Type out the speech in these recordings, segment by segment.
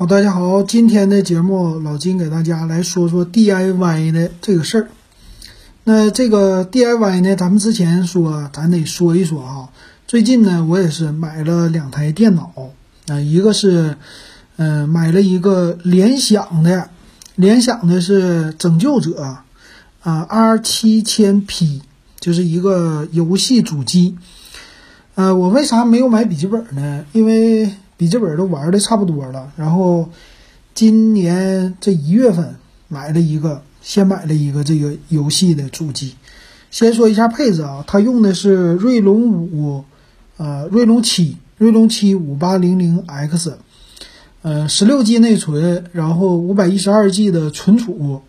好，大家好，今天的节目老金给大家来说说 DIY 的这个事儿。那这个 DIY 呢，咱们之前说，咱得说一说啊。最近呢，我也是买了两台电脑啊，一个是，嗯，买了一个联想的，联想的是拯救者啊 R 七千 P，就是一个游戏主机。呃，我为啥没有买笔记本呢？因为笔记本都玩的差不多了，然后今年这一月份买了一个，先买了一个这个游戏的主机。先说一下配置啊，它用的是锐龙五，呃，锐龙七，锐龙七五八零零 X，呃，十六 G 内存，然后五百一十二 G 的存储，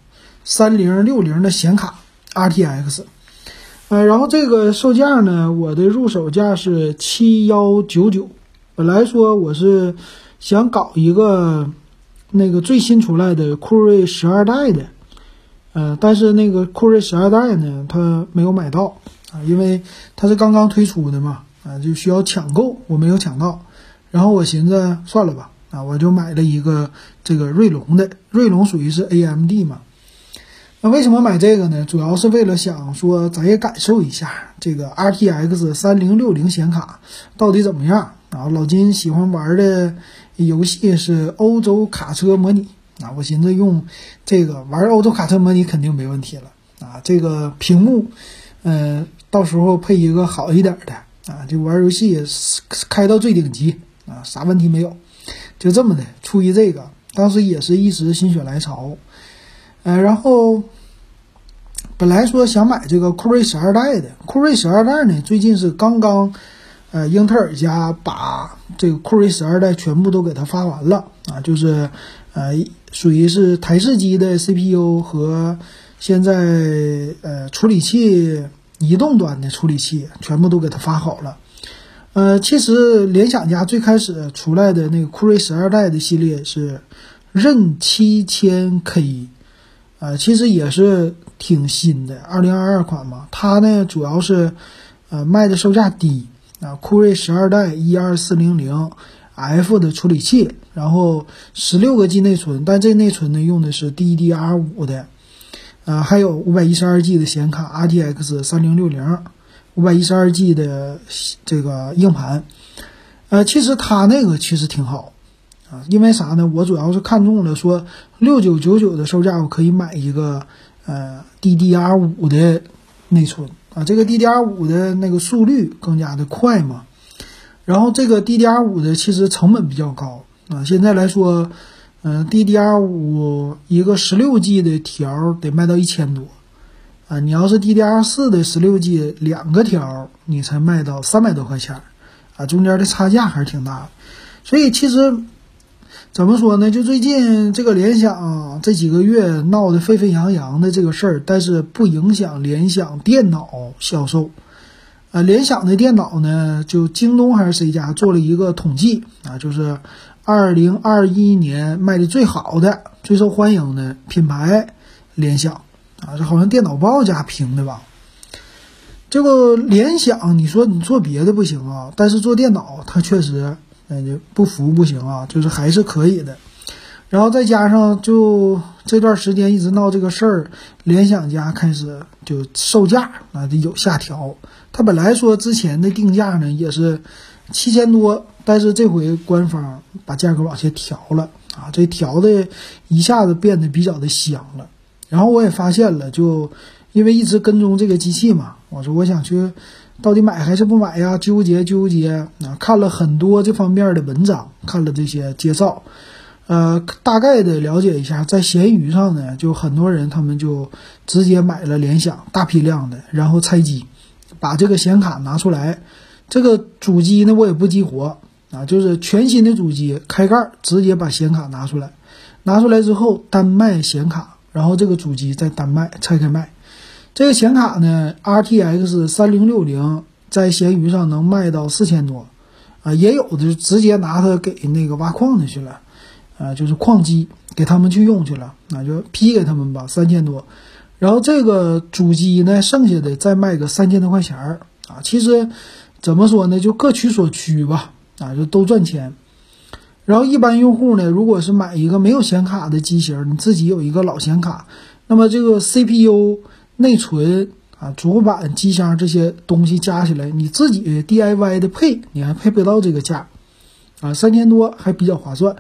三零六零的显卡，RTX，呃，然后这个售价呢，我的入手价是七幺九九。本来说我是想搞一个那个最新出来的酷睿十二代的，呃，但是那个酷睿十二代呢，它没有买到啊，因为它是刚刚推出的嘛，啊，就需要抢购，我没有抢到。然后我寻思算了吧，啊，我就买了一个这个锐龙的，锐龙属于是 AMD 嘛。那为什么买这个呢？主要是为了想说咱也感受一下这个 RTX 三零六零显卡到底怎么样。啊，老金喜欢玩的游戏是欧洲卡车模拟啊，我寻思用这个玩欧洲卡车模拟肯定没问题了啊。这个屏幕，嗯，到时候配一个好一点的啊，就玩游戏开到最顶级啊，啥问题没有。就这么的，出于这个，当时也是一时心血来潮，呃，然后本来说想买这个酷睿十二代的，酷睿十二代呢，最近是刚刚。呃，英特尔家把这个酷睿十二代全部都给它发完了啊，就是呃，属于是台式机的 CPU 和现在呃处理器移动端的处理器全部都给它发好了。呃，其实联想家最开始出来的那个酷睿十二代的系列是刃七千 K，呃，其实也是挺新的，二零二二款嘛。它呢主要是呃卖的售价低。啊，酷睿十二代一二四零零 F 的处理器，然后十六个 G 内存，但这内存呢用的是 DDR 五的，呃，还有五百一十二 G 的显卡，RTX 三零六零，五百一十二 G 的这个硬盘，呃，其实它那个其实挺好，啊，因为啥呢？我主要是看中了说六九九九的售价，我可以买一个呃 DDR 五的内存。啊，这个 DDR 五的那个速率更加的快嘛，然后这个 DDR 五的其实成本比较高啊。现在来说，嗯，DDR 五一个十六 G 的条得卖到一千多啊。你要是 DDR 四的十六 G 两个条，你才卖到三百多块钱啊，中间的差价还是挺大的。所以其实。怎么说呢？就最近这个联想这几个月闹得沸沸扬扬的这个事儿，但是不影响联想电脑销售。呃，联想的电脑呢，就京东还是谁家做了一个统计啊，就是二零二一年卖的最好的、最受欢迎的品牌，联想啊，这好像电脑报家评的吧？这个联想，你说你做别的不行啊，但是做电脑，它确实。那就不服不行啊，就是还是可以的。然后再加上就这段时间一直闹这个事儿，联想家开始就售价啊有下调。他本来说之前的定价呢也是七千多，但是这回官方把价格往下调了啊，这调的一下子变得比较的香了。然后我也发现了，就因为一直跟踪这个机器嘛，我说我想去。到底买还是不买呀？纠结纠结啊！看了很多这方面的文章，看了这些介绍，呃，大概的了解一下，在闲鱼上呢，就很多人他们就直接买了联想大批量的，然后拆机，把这个显卡拿出来，这个主机呢我也不激活啊，就是全新的主机开盖，直接把显卡拿出来，拿出来之后单卖显卡，然后这个主机再单卖，拆开卖。这个显卡呢，RTX 三零六零在闲鱼上能卖到四千多，啊，也有的直接拿它给那个挖矿的去了，啊，就是矿机给他们去用去了，那就批给他们吧，三千多。然后这个主机呢，剩下的再卖个三千多块钱儿，啊，其实怎么说呢，就各取所需吧，啊，就都赚钱。然后一般用户呢，如果是买一个没有显卡的机型，你自己有一个老显卡，那么这个 CPU、内存啊、主板、机箱这些东西加起来，你自己 DIY 的配，你还配不到这个价，啊，三千多还比较划算。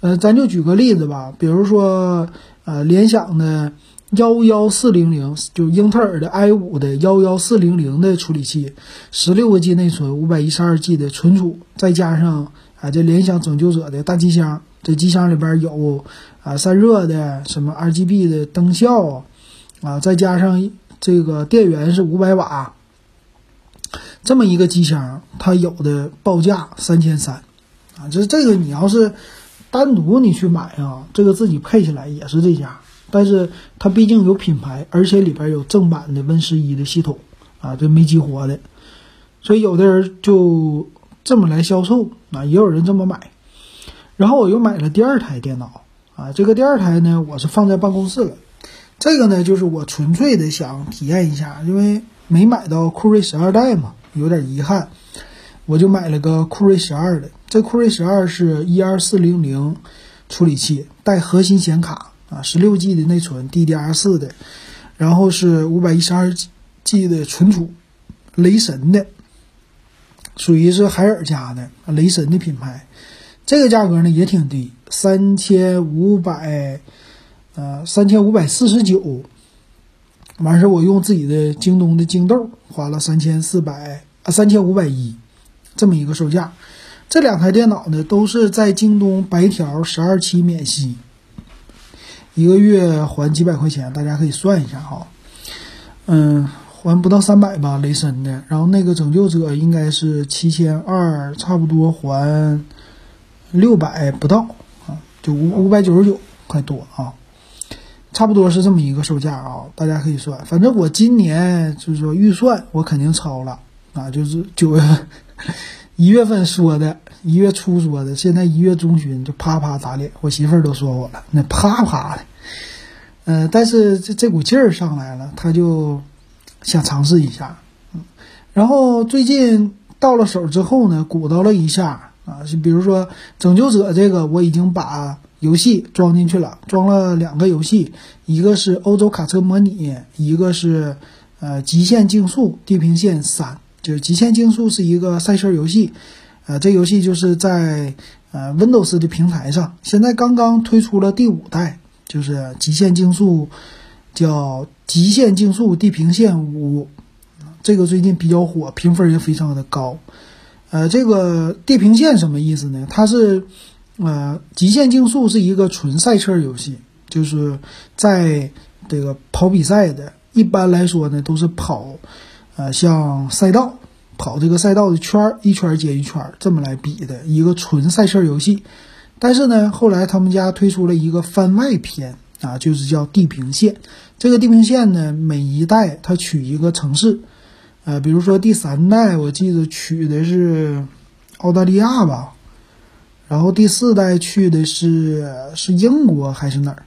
呃，咱就举个例子吧，比如说呃，联想的。幺幺四零零就英特尔的 i 五的幺幺四零零的处理器，十六个 G 内存，五百一十二 G 的存储，再加上啊这联想拯救者的大机箱，这机箱里边有啊散热的什么 RGB 的灯效啊，再加上这个电源是五百瓦，这么一个机箱，它有的报价三千三啊，这这个你要是单独你去买啊，这个自己配起来也是这价。但是它毕竟有品牌，而且里边有正版的 Win 十一的系统啊，这没激活的，所以有的人就这么来销售啊，也有人这么买。然后我又买了第二台电脑啊，这个第二台呢，我是放在办公室了。这个呢，就是我纯粹的想体验一下，因为没买到酷睿十二代嘛，有点遗憾，我就买了个酷睿十二的。这酷睿十二是一二四零零处理器，带核心显卡。啊，十六 G 的内存，DDR 四的，然后是五百一十二 G 的存储，雷神的，属于是海尔家的雷神的品牌。这个价格呢也挺低，三千五百，呃，三千五百四十九。完事儿我用自己的京东的京豆花了三千四百啊，三千五百一，这么一个售价。这两台电脑呢都是在京东白条十二期免息。一个月还几百块钱，大家可以算一下哈。嗯，还不到三百吧，雷神的。然后那个拯救者应该是七千二，差不多还六百不到啊，就五五百九十九块多啊，差不多是这么一个售价啊，大家可以算。反正我今年就是说预算我肯定超了啊，就是九月份一月份说的。一月初说的，现在一月中旬就啪啪打脸，我媳妇儿都说我了，那啪啪的，呃，但是这这股劲儿上来了，他就想尝试一下，嗯，然后最近到了手之后呢，鼓捣了一下啊，就比如说拯救者这个，我已经把游戏装进去了，装了两个游戏，一个是欧洲卡车模拟，一个是呃极限竞速地平线三，就是极限竞速是一个赛车游戏。呃，这游戏就是在呃 Windows 的平台上，现在刚刚推出了第五代，就是《极限竞速》，叫《极限竞速：地平线五》，这个最近比较火，评分也非常的高。呃，这个地平线什么意思呢？它是呃，《极限竞速》是一个纯赛车游戏，就是在这个跑比赛的，一般来说呢都是跑，呃，像赛道。跑这个赛道的圈儿，一圈接一圈，这么来比的一个纯赛车游戏。但是呢，后来他们家推出了一个番外篇啊，就是叫地平线。这个地平线呢，每一代它取一个城市，呃，比如说第三代我记得取的是澳大利亚吧，然后第四代去的是是英国还是哪儿？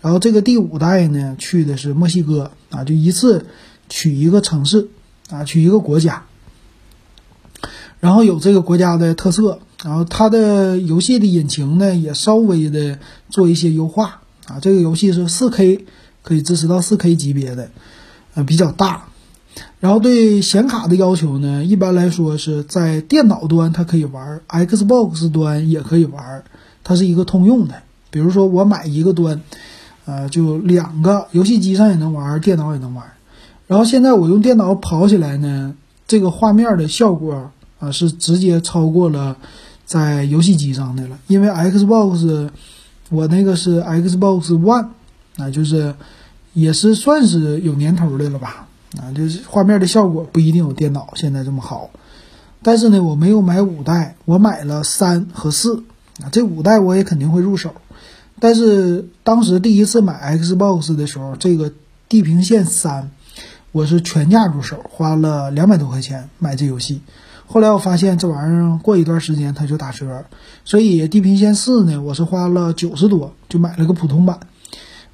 然后这个第五代呢，去的是墨西哥啊，就一次取一个城市啊，取一个国家。然后有这个国家的特色，然后它的游戏的引擎呢也稍微的做一些优化啊。这个游戏是 4K，可以支持到 4K 级别的，呃比较大。然后对显卡的要求呢，一般来说是在电脑端它可以玩，Xbox 端也可以玩，它是一个通用的。比如说我买一个端，呃就两个游戏机上也能玩，电脑也能玩。然后现在我用电脑跑起来呢，这个画面的效果。啊，是直接超过了在游戏机上的了，因为 Xbox，我那个是 Xbox One，啊，就是也是算是有年头的了吧，啊，就是画面的效果不一定有电脑现在这么好，但是呢，我没有买五代，我买了三和四，啊，这五代我也肯定会入手，但是当时第一次买 Xbox 的时候，这个地平线三，我是全价入手，花了两百多块钱买这游戏。后来我发现这玩意儿过一段时间它就打折，所以《地平线四》呢，我是花了九十多就买了个普通版。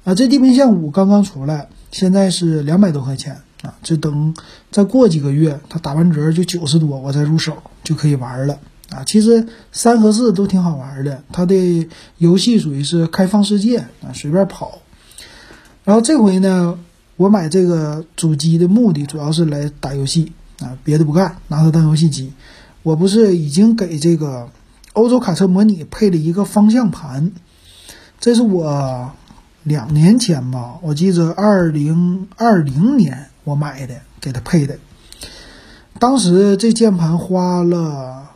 啊，这《地平线五》刚刚出来，现在是两百多块钱啊，就等再过几个月它打完折就九十多，我再入手就可以玩了啊。其实三和四都挺好玩的，它的游戏属于是开放世界啊，随便跑。然后这回呢，我买这个主机的目的主要是来打游戏啊，别的不干，拿它当游戏机。我不是已经给这个欧洲卡车模拟配了一个方向盘，这是我两年前吧，我记着二零二零年我买的，给他配的。当时这键盘花了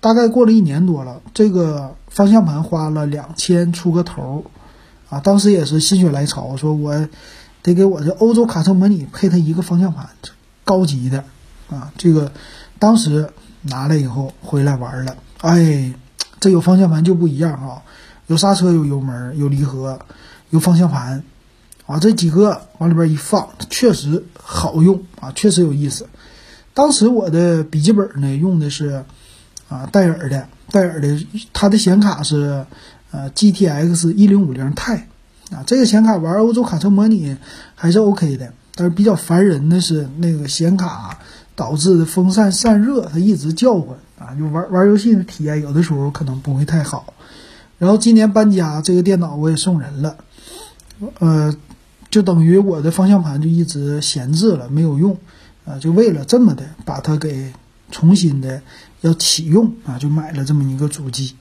大概过了一年多了，这个方向盘花了两千出个头，啊，当时也是心血来潮，说我得给我这欧洲卡车模拟配它一个方向盘，高级的啊，这个当时。拿来以后回来玩了，哎，这有方向盘就不一样啊，有刹车，有油门，有离合，有方向盘，啊，这几个往里边一放，确实好用啊，确实有意思。当时我的笔记本呢用的是啊戴尔的，戴尔的，它的显卡是呃 GTX 一零五零 Ti，啊，这个显卡玩欧洲卡车模拟还是 OK 的，但是比较烦人的是那个显卡。导致的风扇散热，它一直叫唤啊，就玩玩游戏的体验有的时候可能不会太好。然后今年搬家，这个电脑我也送人了，呃，就等于我的方向盘就一直闲置了，没有用啊，就为了这么的把它给重新的要启用啊，就买了这么一个主机。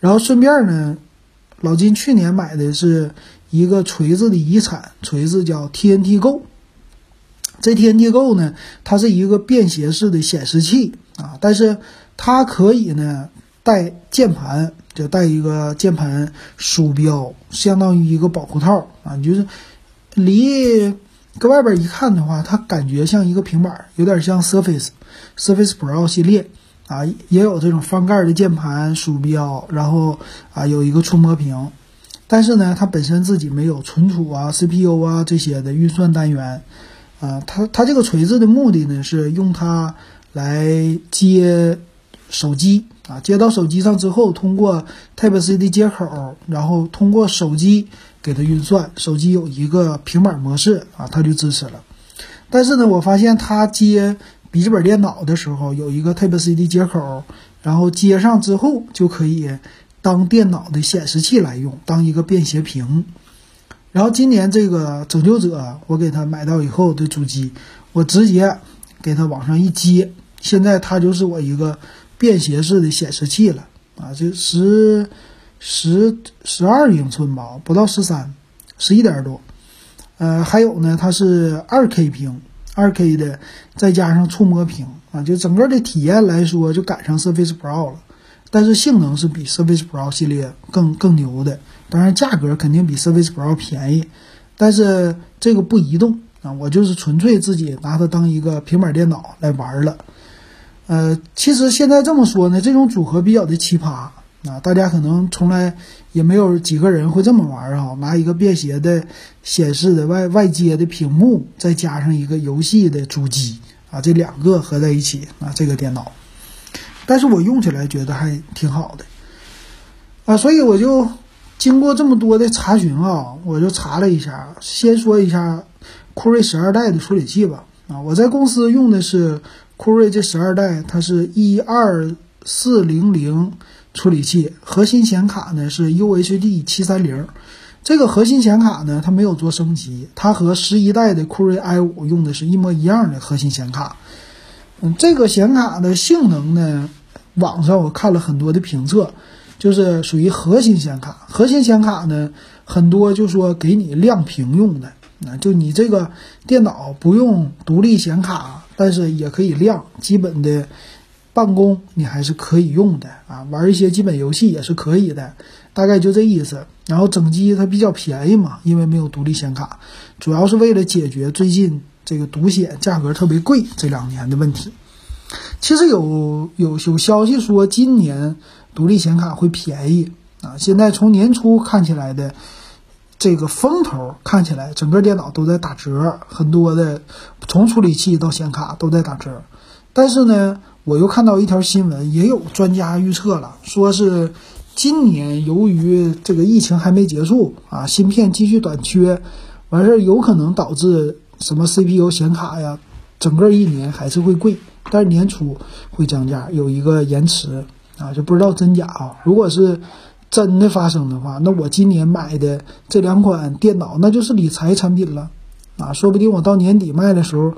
然后顺便呢，老金去年买的是一个锤子的遗产，锤子叫 TNT Go。这 TNT Go 呢，它是一个便携式的显示器啊，但是它可以呢带键盘，就带一个键盘鼠标，相当于一个保护套啊。你就是离搁外边一看的话，它感觉像一个平板，有点像 Surface Surface Pro 系列啊，也有这种翻盖的键盘鼠标，然后啊有一个触摸屏，但是呢，它本身自己没有存储啊、CPU 啊这些的运算单元。啊，它它这个锤子的目的呢，是用它来接手机啊，接到手机上之后，通过 Type C 的接口，然后通过手机给它运算。手机有一个平板模式啊，它就支持了。但是呢，我发现它接笔记本电脑的时候有一个 Type C 的接口，然后接上之后就可以当电脑的显示器来用，当一个便携屏。然后今年这个拯救者，我给他买到以后的主机，我直接给他往上一接，现在它就是我一个便携式的显示器了啊，就十十十二英寸吧，不到十三，十一点多。呃，还有呢，它是二 K 屏，二 K 的，再加上触摸屏啊，就整个的体验来说，就赶上 Surface Pro 了。但是性能是比 Surface Pro 系列更更牛的。当然，价格肯定比 Surface Pro 便宜，但是这个不移动啊，我就是纯粹自己拿它当一个平板电脑来玩了。呃，其实现在这么说呢，这种组合比较的奇葩啊，大家可能从来也没有几个人会这么玩啊，拿一个便携的显示的外外接的屏幕，再加上一个游戏的主机啊，这两个合在一起啊，这个电脑，但是我用起来觉得还挺好的啊，所以我就。经过这么多的查询啊，我就查了一下。先说一下酷睿十二代的处理器吧。啊，我在公司用的是酷睿这十二代，它是一二四零零处理器，核心显卡呢是 UHD 七三零。这个核心显卡呢，它没有做升级，它和十一代的酷睿 i 五用的是一模一样的核心显卡。嗯，这个显卡的性能呢，网上我看了很多的评测。就是属于核心显卡，核心显卡呢，很多就说给你亮屏用的，那，就你这个电脑不用独立显卡，但是也可以亮，基本的办公你还是可以用的啊，玩一些基本游戏也是可以的，大概就这意思。然后整机它比较便宜嘛，因为没有独立显卡，主要是为了解决最近这个独显价格特别贵这两年的问题。其实有有有消息说今年。独立显卡会便宜啊！现在从年初看起来的这个风头，看起来整个电脑都在打折，很多的从处理器到显卡都在打折。但是呢，我又看到一条新闻，也有专家预测了，说是今年由于这个疫情还没结束啊，芯片继续短缺，完事儿有可能导致什么 CPU 显卡呀，整个一年还是会贵，但是年初会降价，有一个延迟。啊，就不知道真假啊。如果是真的发生的话，那我今年买的这两款电脑那就是理财产品了啊，说不定我到年底卖的时候，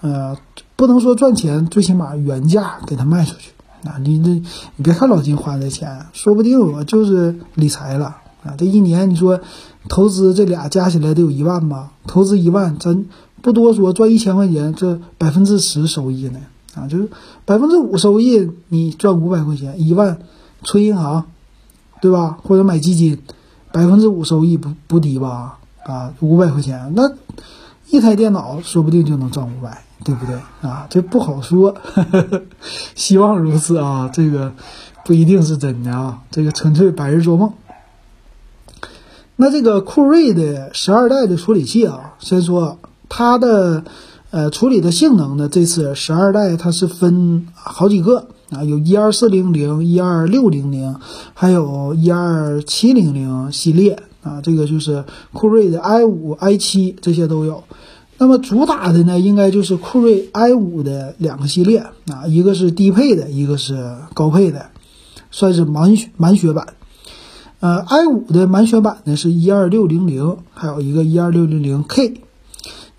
呃，不能说赚钱，最起码原价给它卖出去啊。你这你别看老金花这钱，说不定我就是理财了啊。这一年你说投资这俩加起来得有一万吧？投资一万，咱不多说，赚一千块钱，这百分之十收益呢啊，就是百分之五收益，你赚五百块钱，一万存银行。对吧？或者买基金，百分之五收益不不低吧？啊，五百块钱，那一台电脑说不定就能赚五百，对不对？啊，这不好说，希望如此啊。这个不一定是真的啊，这个纯粹白日做梦。那这个酷睿的十二代的处理器啊，先说它的呃处理的性能呢，这次十二代它是分好几个。啊，有一二四零零、一二六零零，还有一二七零零系列啊，这个就是酷睿的 i 五、i 七这些都有。那么主打的呢，应该就是酷睿 i 五的两个系列啊，一个是低配的，一个是高配的，算是满血满血版。呃，i 五的满血版呢是一二六零零，还有一个一二六零零 K。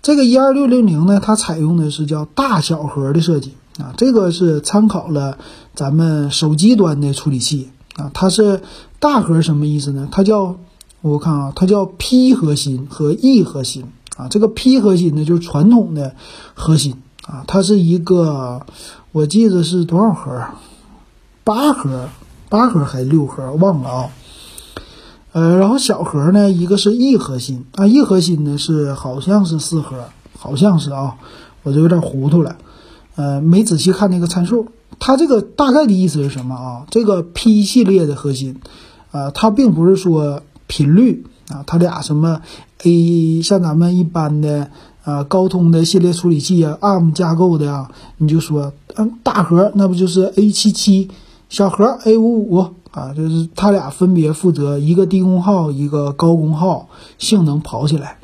这个一二六零零呢，它采用的是叫大小核的设计。啊，这个是参考了咱们手机端的处理器啊，它是大核什么意思呢？它叫我看啊，它叫 P 核心和 E 核心啊。这个 P 核心呢，就是传统的核心啊，它是一个我记得是多少核？八核，八核还是六核？忘了啊。呃，然后小核呢，一个是 E 核心啊，E 核心呢是好像是四核，好像是啊，我就有点糊涂了。呃，没仔细看那个参数，它这个大概的意思是什么啊？这个 P 系列的核心，啊，它并不是说频率啊，它俩什么 A 像咱们一般的啊高通的系列处理器啊，ARM 架构的啊，你就说嗯大核那不就是 A 七七，小核 A 五五啊，就是它俩分别负责一个低功耗，一个高功耗，性能跑起来。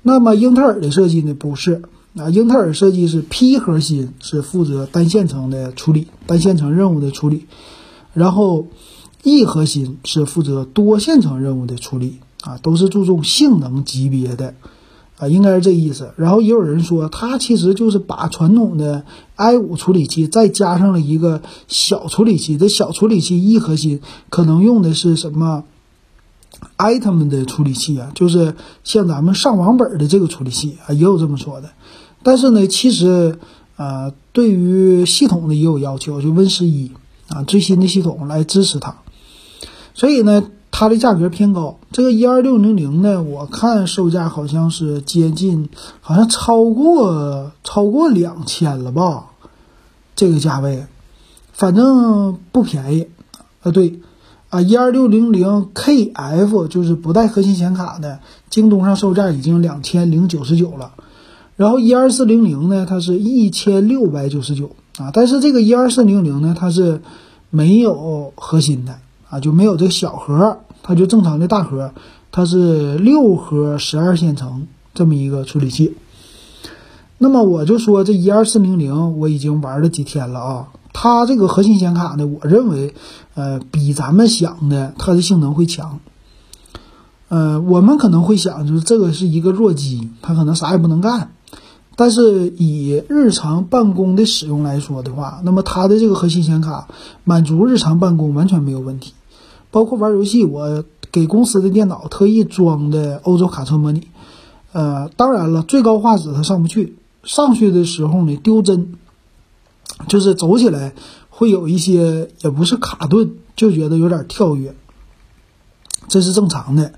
那么英特尔的设计呢，不是。啊，英特尔设计是 P 核心是负责单线程的处理，单线程任务的处理，然后 E 核心是负责多线程任务的处理啊，都是注重性能级别的啊，应该是这意思。然后也有人说，它其实就是把传统的 i 五处理器再加上了一个小处理器，这小处理器 E 核心可能用的是什么？item 的处理器啊，就是像咱们上网本的这个处理器啊，也有这么说的。但是呢，其实，呃，对于系统的也有要求，就 Win 十一啊，最新的系统来支持它。所以呢，它的价格偏高。这个一二六零零呢，我看售价好像是接近，好像超过超过两千了吧？这个价位，反正不便宜啊。对。啊，一二六零零 KF 就是不带核心显卡的，京东上售价已经两千零九十九了。然后一二四零零呢，它是一千六百九十九啊。但是这个一二四零零呢，它是没有核心的啊，就没有这个小核，它就正常的大核，它是六核十二线程这么一个处理器。那么我就说这一二四零零我已经玩了几天了啊。它这个核心显卡呢，我认为，呃，比咱们想的它的性能会强。呃，我们可能会想，就是这个是一个弱鸡，它可能啥也不能干。但是以日常办公的使用来说的话，那么它的这个核心显卡满足日常办公完全没有问题。包括玩游戏，我给公司的电脑特意装的欧洲卡车模拟。呃，当然了，最高画质它上不去，上去的时候呢丢帧。就是走起来会有一些，也不是卡顿，就觉得有点跳跃，这是正常的。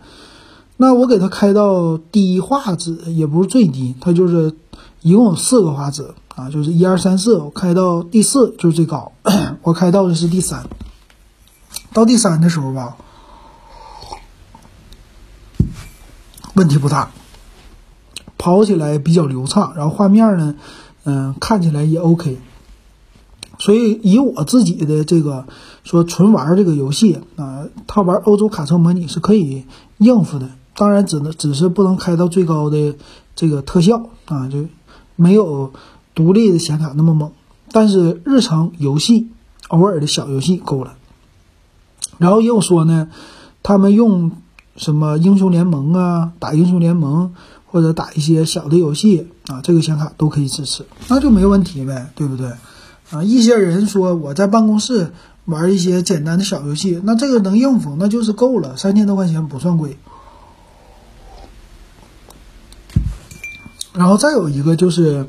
那我给它开到低画质，也不是最低，它就是一共有四个画质啊，就是一二三四，我开到第四就是最高，我开到的是第三。到第三的时候吧，问题不大，跑起来比较流畅，然后画面呢，嗯，看起来也 OK。所以以我自己的这个说纯玩这个游戏啊，他玩欧洲卡车模拟是可以应付的，当然只能只是不能开到最高的这个特效啊，就没有独立的显卡那么猛。但是日常游戏偶尔的小游戏够了然后也有说呢，他们用什么英雄联盟啊，打英雄联盟或者打一些小的游戏啊，这个显卡都可以支持，那就没问题呗，对不对？啊，一些人说我在办公室玩一些简单的小游戏，那这个能应付，那就是够了，三千多块钱不算贵。然后再有一个就是，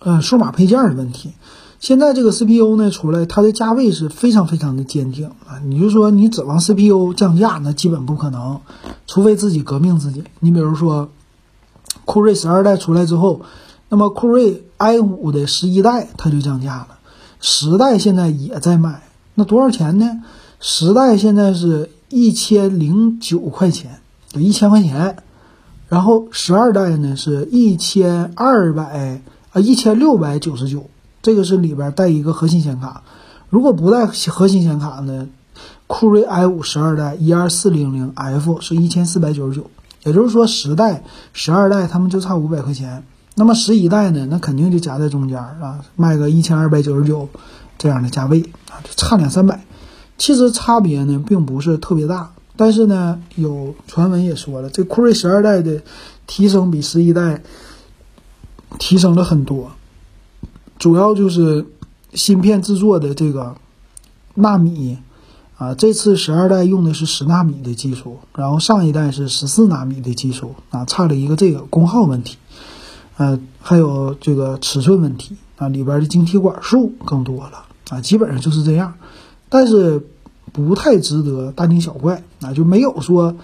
呃，数码配件的问题。现在这个 CPU 呢出来，它的价位是非常非常的坚挺啊！你就说你指望 CPU 降价，那基本不可能，除非自己革命自己。你比如说，酷睿十二代出来之后，那么酷睿 i 五的十一代它就降价了，十代现在也在卖，那多少钱呢？十代现在是一千零九块钱，有一千块钱。然后十二代呢是一千二百啊一千六百九十九，这个是里边带一个核心显卡。如果不带核心显卡呢，酷睿 i 五十二代一二四零零 F 是一千四百九十九，也就是说十代、十二代他们就差五百块钱。那么十一代呢，那肯定就夹在中间啊，卖个一千二百九十九这样的价位啊，就差两三百。其实差别呢并不是特别大。但是呢，有传闻也说了，这酷睿十二代的提升比十一代提升了很多，主要就是芯片制作的这个纳米啊，这次十二代用的是十纳米的技术，然后上一代是十四纳米的技术啊，差了一个这个功耗问题，呃，还有这个尺寸问题啊，里边的晶体管数更多了啊，基本上就是这样，但是。不太值得大惊小怪啊，就没有说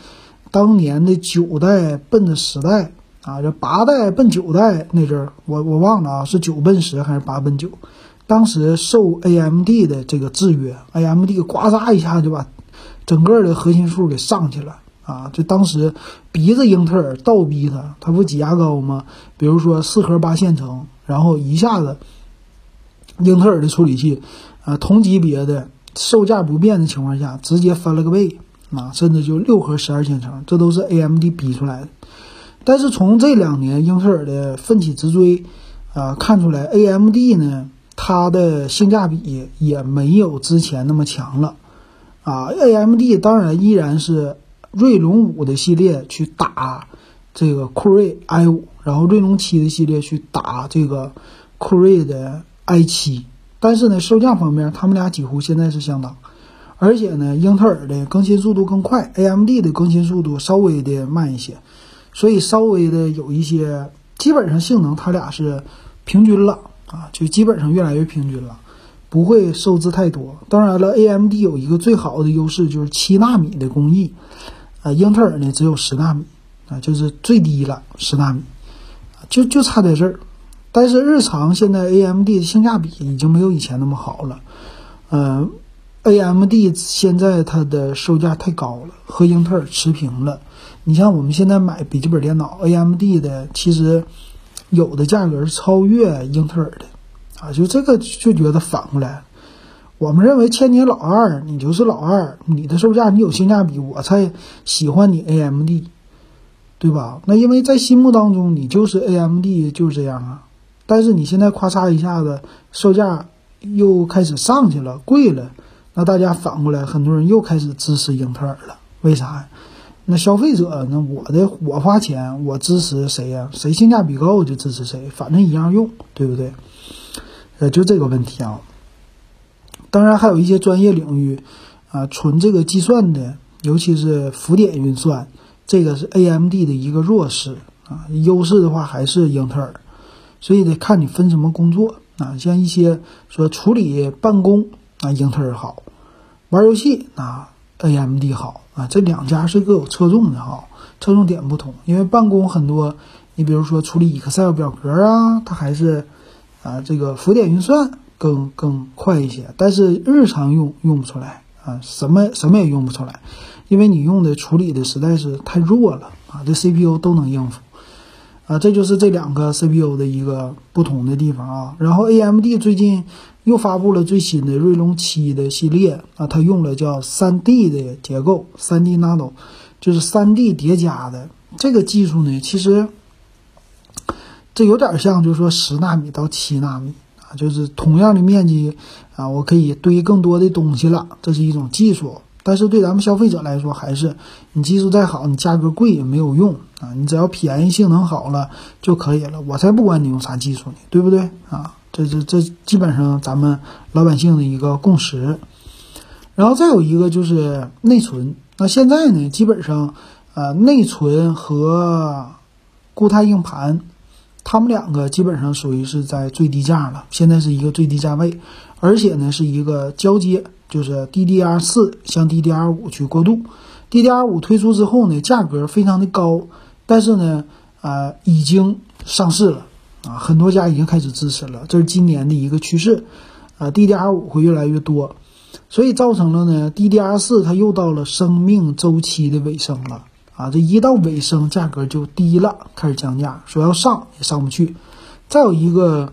当年的九代奔着十代啊，这八代奔九代那阵儿，我我忘了啊，是九奔十还是八奔九？当时受 AMD 的这个制约，AMD 呱嚓一下就把整个的核心数给上去了啊！就当时逼着英特尔倒逼他，他不挤牙膏吗？比如说四核八线程，然后一下子英特尔的处理器啊，同级别的。售价不变的情况下，直接翻了个倍啊，甚至就六核十二线程，这都是 AMD 逼出来的。但是从这两年英特尔的奋起直追啊，看出来 AMD 呢，它的性价比也没有之前那么强了啊。AMD 当然依然是锐龙五的系列去打这个酷睿 i 五，然后锐龙七的系列去打这个酷睿的 i 七。但是呢，售价方面，他们俩几乎现在是相当，而且呢，英特尔的更新速度更快，AMD 的更新速度稍微的慢一些，所以稍微的有一些，基本上性能它俩是平均了啊，就基本上越来越平均了，不会受制太多。当然了，AMD 有一个最好的优势就是七纳米的工艺，啊，英特尔呢只有十纳米啊，就是最低了十纳米，就就差在这儿。但是日常现在 A M D 的性价比已经没有以前那么好了，嗯，A M D 现在它的售价太高了，和英特尔持平了。你像我们现在买笔记本电脑 A M D 的，其实有的价格是超越英特尔的，啊，就这个就觉得反过来，我们认为千年老二，你就是老二，你的售价你有性价比，我才喜欢你 A M D，对吧？那因为在心目当中你就是 A M D 就是这样啊。但是你现在咔嚓一下子售价又开始上去了，贵了，那大家反过来，很多人又开始支持英特尔了。为啥呀？那消费者呢？我的我花钱，我支持谁呀？谁性价比高我就支持谁，反正一样用，对不对？呃，就这个问题啊。当然还有一些专业领域啊，纯这个计算的，尤其是浮点运算，这个是 AMD 的一个弱势啊，优势的话还是英特尔。所以得看你分什么工作啊，像一些说处理办公啊，英特尔好；玩游戏啊，AMD 好啊。这两家是各有侧重的哈，侧重点不同。因为办公很多，你比如说处理 Excel 表格啊，它还是啊这个浮点运算更更快一些。但是日常用用不出来啊，什么什么也用不出来，因为你用的处理的实在是太弱了啊，这 CPU 都能应付。啊，这就是这两个 CPU 的一个不同的地方啊。然后 AMD 最近又发布了最新的锐龙七的系列啊，它用了叫三 D 的结构，三 D Nano，就是三 D 叠加的这个技术呢。其实这有点像，就是说十纳米到七纳米，就是同样的面积啊，我可以堆更多的东西了，这是一种技术。但是对咱们消费者来说，还是你技术再好，你价格贵也没有用啊，你只要便宜、性能好了就可以了。我才不管你用啥技术呢，对不对啊？这这这基本上咱们老百姓的一个共识。然后再有一个就是内存，那现在呢，基本上呃内存和固态硬盘。他们两个基本上属于是在最低价了，现在是一个最低价位，而且呢是一个交接，就是 DDR 四向 DDR 五去过渡。DDR 五推出之后呢，价格非常的高，但是呢，呃，已经上市了啊，很多家已经开始支持了，这是今年的一个趋势，啊，DDR 五会越来越多，所以造成了呢，DDR 四它又到了生命周期的尾声了。啊，这一到尾声，价格就低了，开始降价，说要上也上不去。再有一个，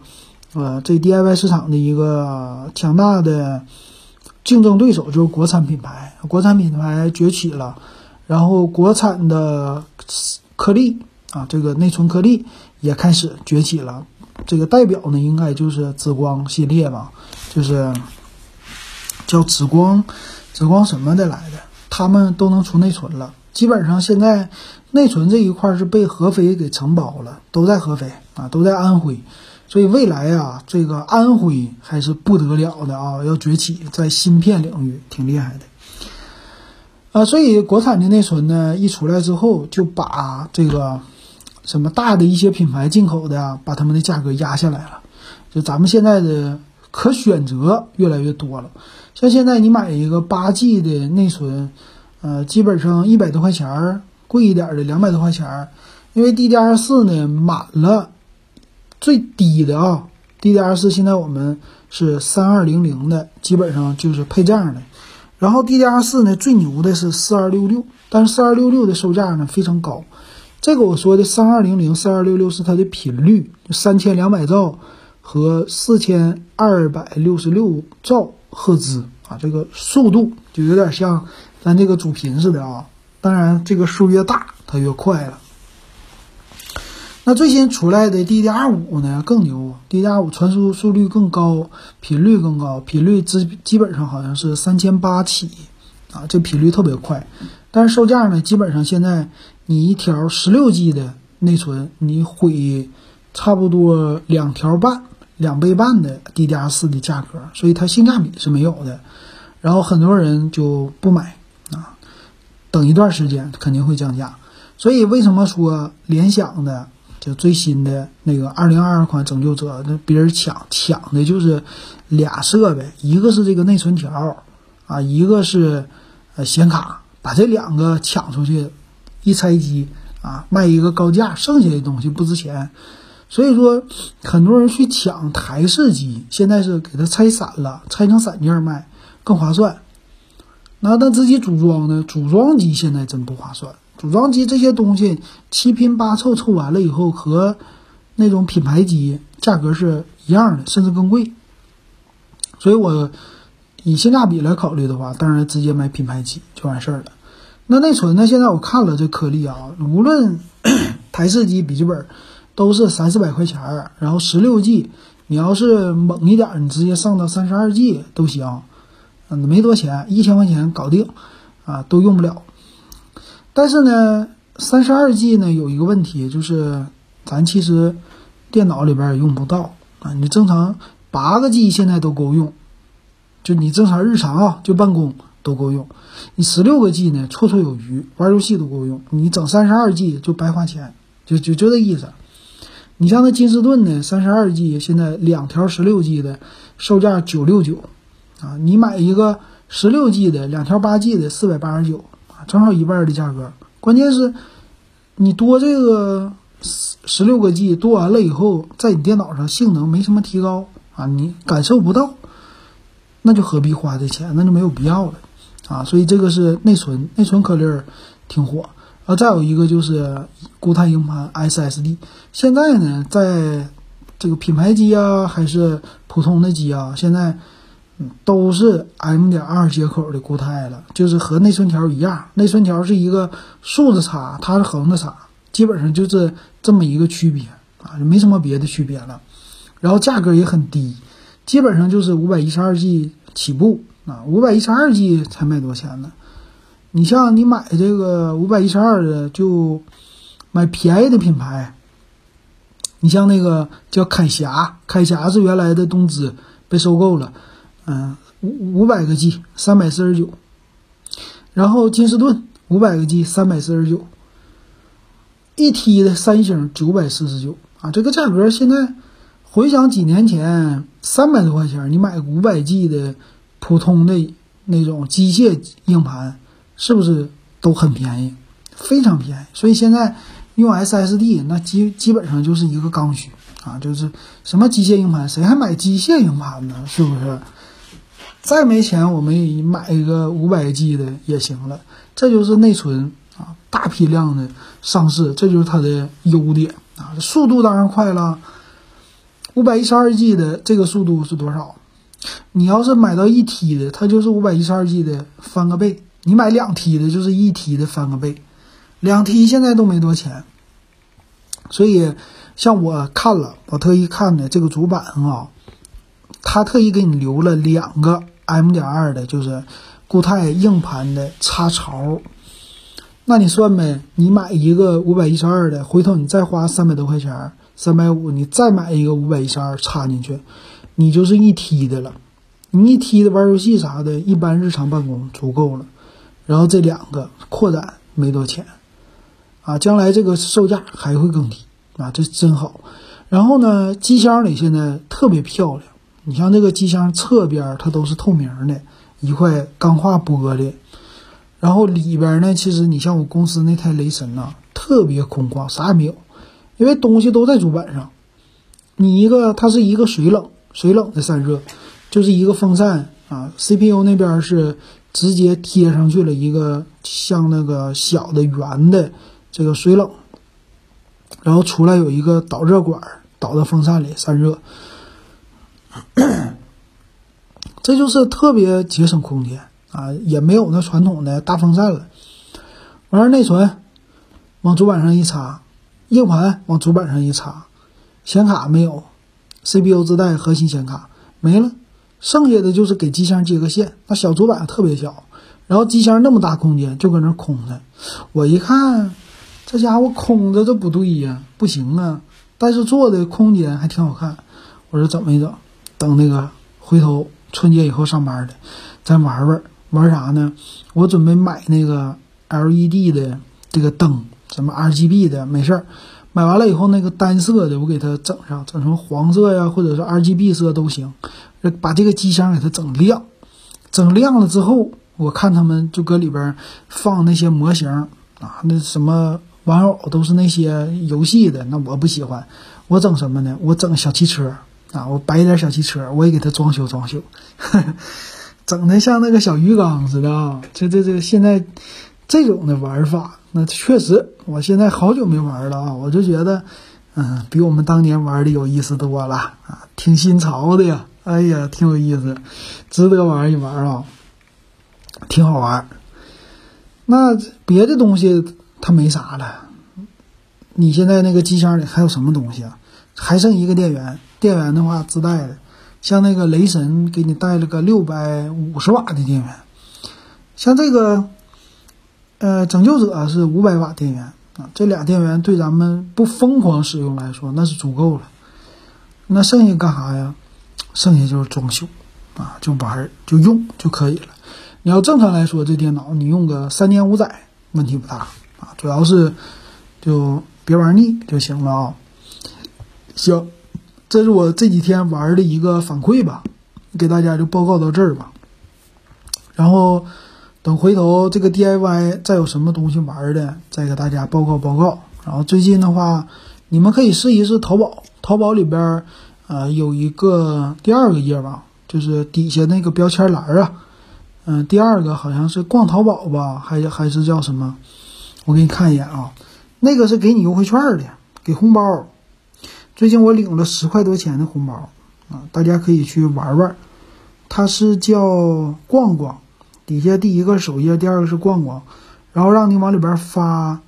呃，这 DIY 市场的一个强大的竞争对手就是国产品牌，国产品牌崛起了，然后国产的颗粒啊，这个内存颗粒也开始崛起了。这个代表呢，应该就是紫光系列吧，就是叫紫光，紫光什么的来的，他们都能出内存了。基本上现在内存这一块是被合肥给承包了，都在合肥啊，都在安徽，所以未来啊，这个安徽还是不得了的啊，要崛起在芯片领域，挺厉害的啊。所以国产的内存呢，一出来之后，就把这个什么大的一些品牌进口的，把他们的价格压下来了。就咱们现在的可选择越来越多了，像现在你买一个八 G 的内存。呃，基本上一百多块钱儿，贵一点的两百多块钱儿，因为 DDR 四呢满了，最低的啊，DDR 四现在我们是三二零零的，基本上就是配这样的。然后 DDR 四呢最牛的是四二六六，但是四二六六的售价呢非常高。这个我说的三二零零、四二六六是它的频率，三千两百兆和四千二百六十六兆赫兹啊，这个速度就有点像。咱这个主频似的啊，当然这个数越大它越快了。那最新出来的 DDR 五呢更牛，DDR 五传输速率更高，频率更高，频率基基本上好像是三千八起啊，这频率特别快。但是售价呢，基本上现在你一条十六 G 的内存，你毁差不多两条半、两倍半的 DDR 四的价格，所以它性价比是没有的。然后很多人就不买。等一段时间肯定会降价，所以为什么说联想的就最新的那个二零二二款拯救者，那别人抢抢的就是俩设备，一个是这个内存条，啊，一个是呃显卡，把这两个抢出去，一拆机啊卖一个高价，剩下的东西不值钱，所以说很多人去抢台式机，现在是给它拆散了，拆成散件卖更划算。那那自己组装呢？组装机现在真不划算。组装机这些东西七拼八凑凑完了以后，和那种品牌机价格是一样的，甚至更贵。所以我以性价比来考虑的话，当然直接买品牌机就完事儿了。那内存呢？现在我看了这颗粒啊，无论 台式机、笔记本，都是三四百块钱儿。然后十六 G，你要是猛一点，你直接上到三十二 G 都行。嗯，没多钱，一千块钱搞定，啊，都用不了。但是呢，三十二 G 呢有一个问题，就是咱其实电脑里边也用不到啊。你正常八个 G 现在都够用，就你正常日常啊，就办公都够用。你十六个 G 呢，绰绰有余，玩游戏都够用。你整三十二 G 就白花钱，就就就这意思。你像那金士顿呢，三十二 G 现在两条十六 G 的售价九六九。啊，你买一个十六 G 的，两条八 G 的，四百八十九啊，正好一半的价格。关键是，你多这个十十六个 G 多完了以后，在你电脑上性能没什么提高啊，你感受不到，那就何必花这钱？那就没有必要了啊。所以这个是内存，内存颗粒儿挺火啊。再有一个就是固态硬盘 SSD，现在呢，在这个品牌机啊，还是普通的机啊，现在。都是 M 点二接口的固态了，就是和内存条一样，内存条是一个竖着插，它是横着插，基本上就是这么一个区别啊，就没什么别的区别了。然后价格也很低，基本上就是五百一十二 G 起步啊，五百一十二 G 才卖多钱呢？你像你买这个五百一十二的，就买便宜的品牌。你像那个叫凯霞，凯霞是原来的东芝被收购了，嗯，五五百个 G 三百四十九。然后金士顿五百个 G 三百四十九，一 T 的三星九百四十九啊，这个价格现在回想几年前三百多块钱，你买五百 G 的普通的那种机械硬盘，是不是都很便宜？非常便宜。所以现在用 SSD 那基基本上就是一个刚需啊，就是什么机械硬盘，谁还买机械硬盘呢？是不是？再没钱，我们买一个五百 G 的也行了。这就是内存啊，大批量的上市，这就是它的优点啊。速度当然快了，五百一十二 G 的这个速度是多少？你要是买到一 T 的，它就是五百一十二 G 的翻个倍；你买两 T 的，就是一 T 的翻个倍。两 T 现在都没多钱，所以像我看了，我特意看的这个主板啊，他特意给你留了两个。M 点二的就是固态硬盘的插槽，那你算呗？你买一个五百一十二的，回头你再花三百多块钱，三百五，你再买一个五百一十二插进去，你就是一 T 的了。你一 T 的玩游戏啥的，一般日常办公足够了。然后这两个扩展没多钱啊，将来这个售价还会更低啊，这真好。然后呢，机箱里现在特别漂亮。你像这个机箱侧边，它都是透明的，一块钢化玻璃。然后里边呢，其实你像我公司那台雷神呐，特别空旷，啥也没有，因为东西都在主板上。你一个，它是一个水冷水冷的散热，就是一个风扇啊。CPU 那边是直接贴上去了一个像那个小的圆的这个水冷，然后出来有一个导热管导到风扇里散热。这就是特别节省空间啊，也没有那传统的大风扇了。完事儿内存往主板上一插，硬盘往主板上一插，显卡没有，CPU 自带核心显卡没了，剩下的就是给机箱接个线。那小主板特别小，然后机箱那么大空间就搁那空着。我一看，这家伙空着这不对呀，不行啊。但是做的空间还挺好看，我说怎么一整？等那个回头春节以后上班的，咱玩玩玩啥呢？我准备买那个 LED 的这个灯，什么 RGB 的，没事儿，买完了以后那个单色的我给它整上，整成黄色呀，或者是 RGB 色都行，把这个机箱给它整亮，整亮了之后，我看他们就搁里边放那些模型啊，那什么玩偶都是那些游戏的，那我不喜欢，我整什么呢？我整小汽车。啊，我摆一点小汽车，我也给它装修装修，整的像那个小鱼缸似的啊！这这这现在这种的玩法，那确实，我现在好久没玩了啊！我就觉得，嗯，比我们当年玩的有意思多了啊，挺新潮的呀！哎呀，挺有意思，值得玩一玩啊，挺好玩。那别的东西它没啥了，你现在那个机箱里还有什么东西啊？还剩一个电源。电源的话自带的，像那个雷神给你带了个六百五十瓦的电源，像这个，呃，拯救者是五百瓦电源啊，这俩电源对咱们不疯狂使用来说那是足够了。那剩下干啥呀？剩下就是装修啊，就玩就用就可以了。你要正常来说，这电脑你用个三年五载问题不大啊，主要是就别玩腻就行了啊。行。这是我这几天玩的一个反馈吧，给大家就报告到这儿吧。然后等回头这个 DIY 再有什么东西玩的，再给大家报告报告。然后最近的话，你们可以试一试淘宝，淘宝里边呃有一个第二个页吧，就是底下那个标签栏啊，嗯，第二个好像是逛淘宝吧，还还是叫什么？我给你看一眼啊，那个是给你优惠券的，给红包。最近我领了十块多钱的红包，啊，大家可以去玩玩。它是叫逛逛，底下第一个首页，第二个是逛逛，然后让你往里边发，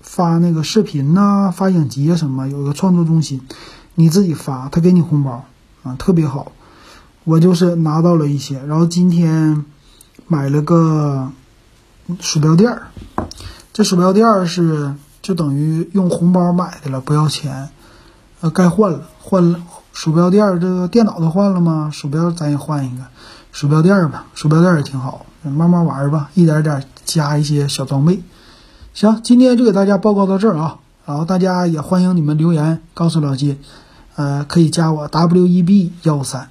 发那个视频呐，发影集啊什么，有一个创作中心，你自己发，他给你红包，啊，特别好。我就是拿到了一些，然后今天买了个鼠标垫儿，这鼠标垫儿是就等于用红包买的了，不要钱。呃，该换了，换了鼠标垫儿，这个电脑都换了吗？鼠标咱也换一个，鼠标垫儿吧，鼠标垫儿也挺好，慢慢玩吧，一点点加一些小装备。行，今天就给大家报告到这儿啊，然后大家也欢迎你们留言告诉老金，呃，可以加我 W E B 幺三。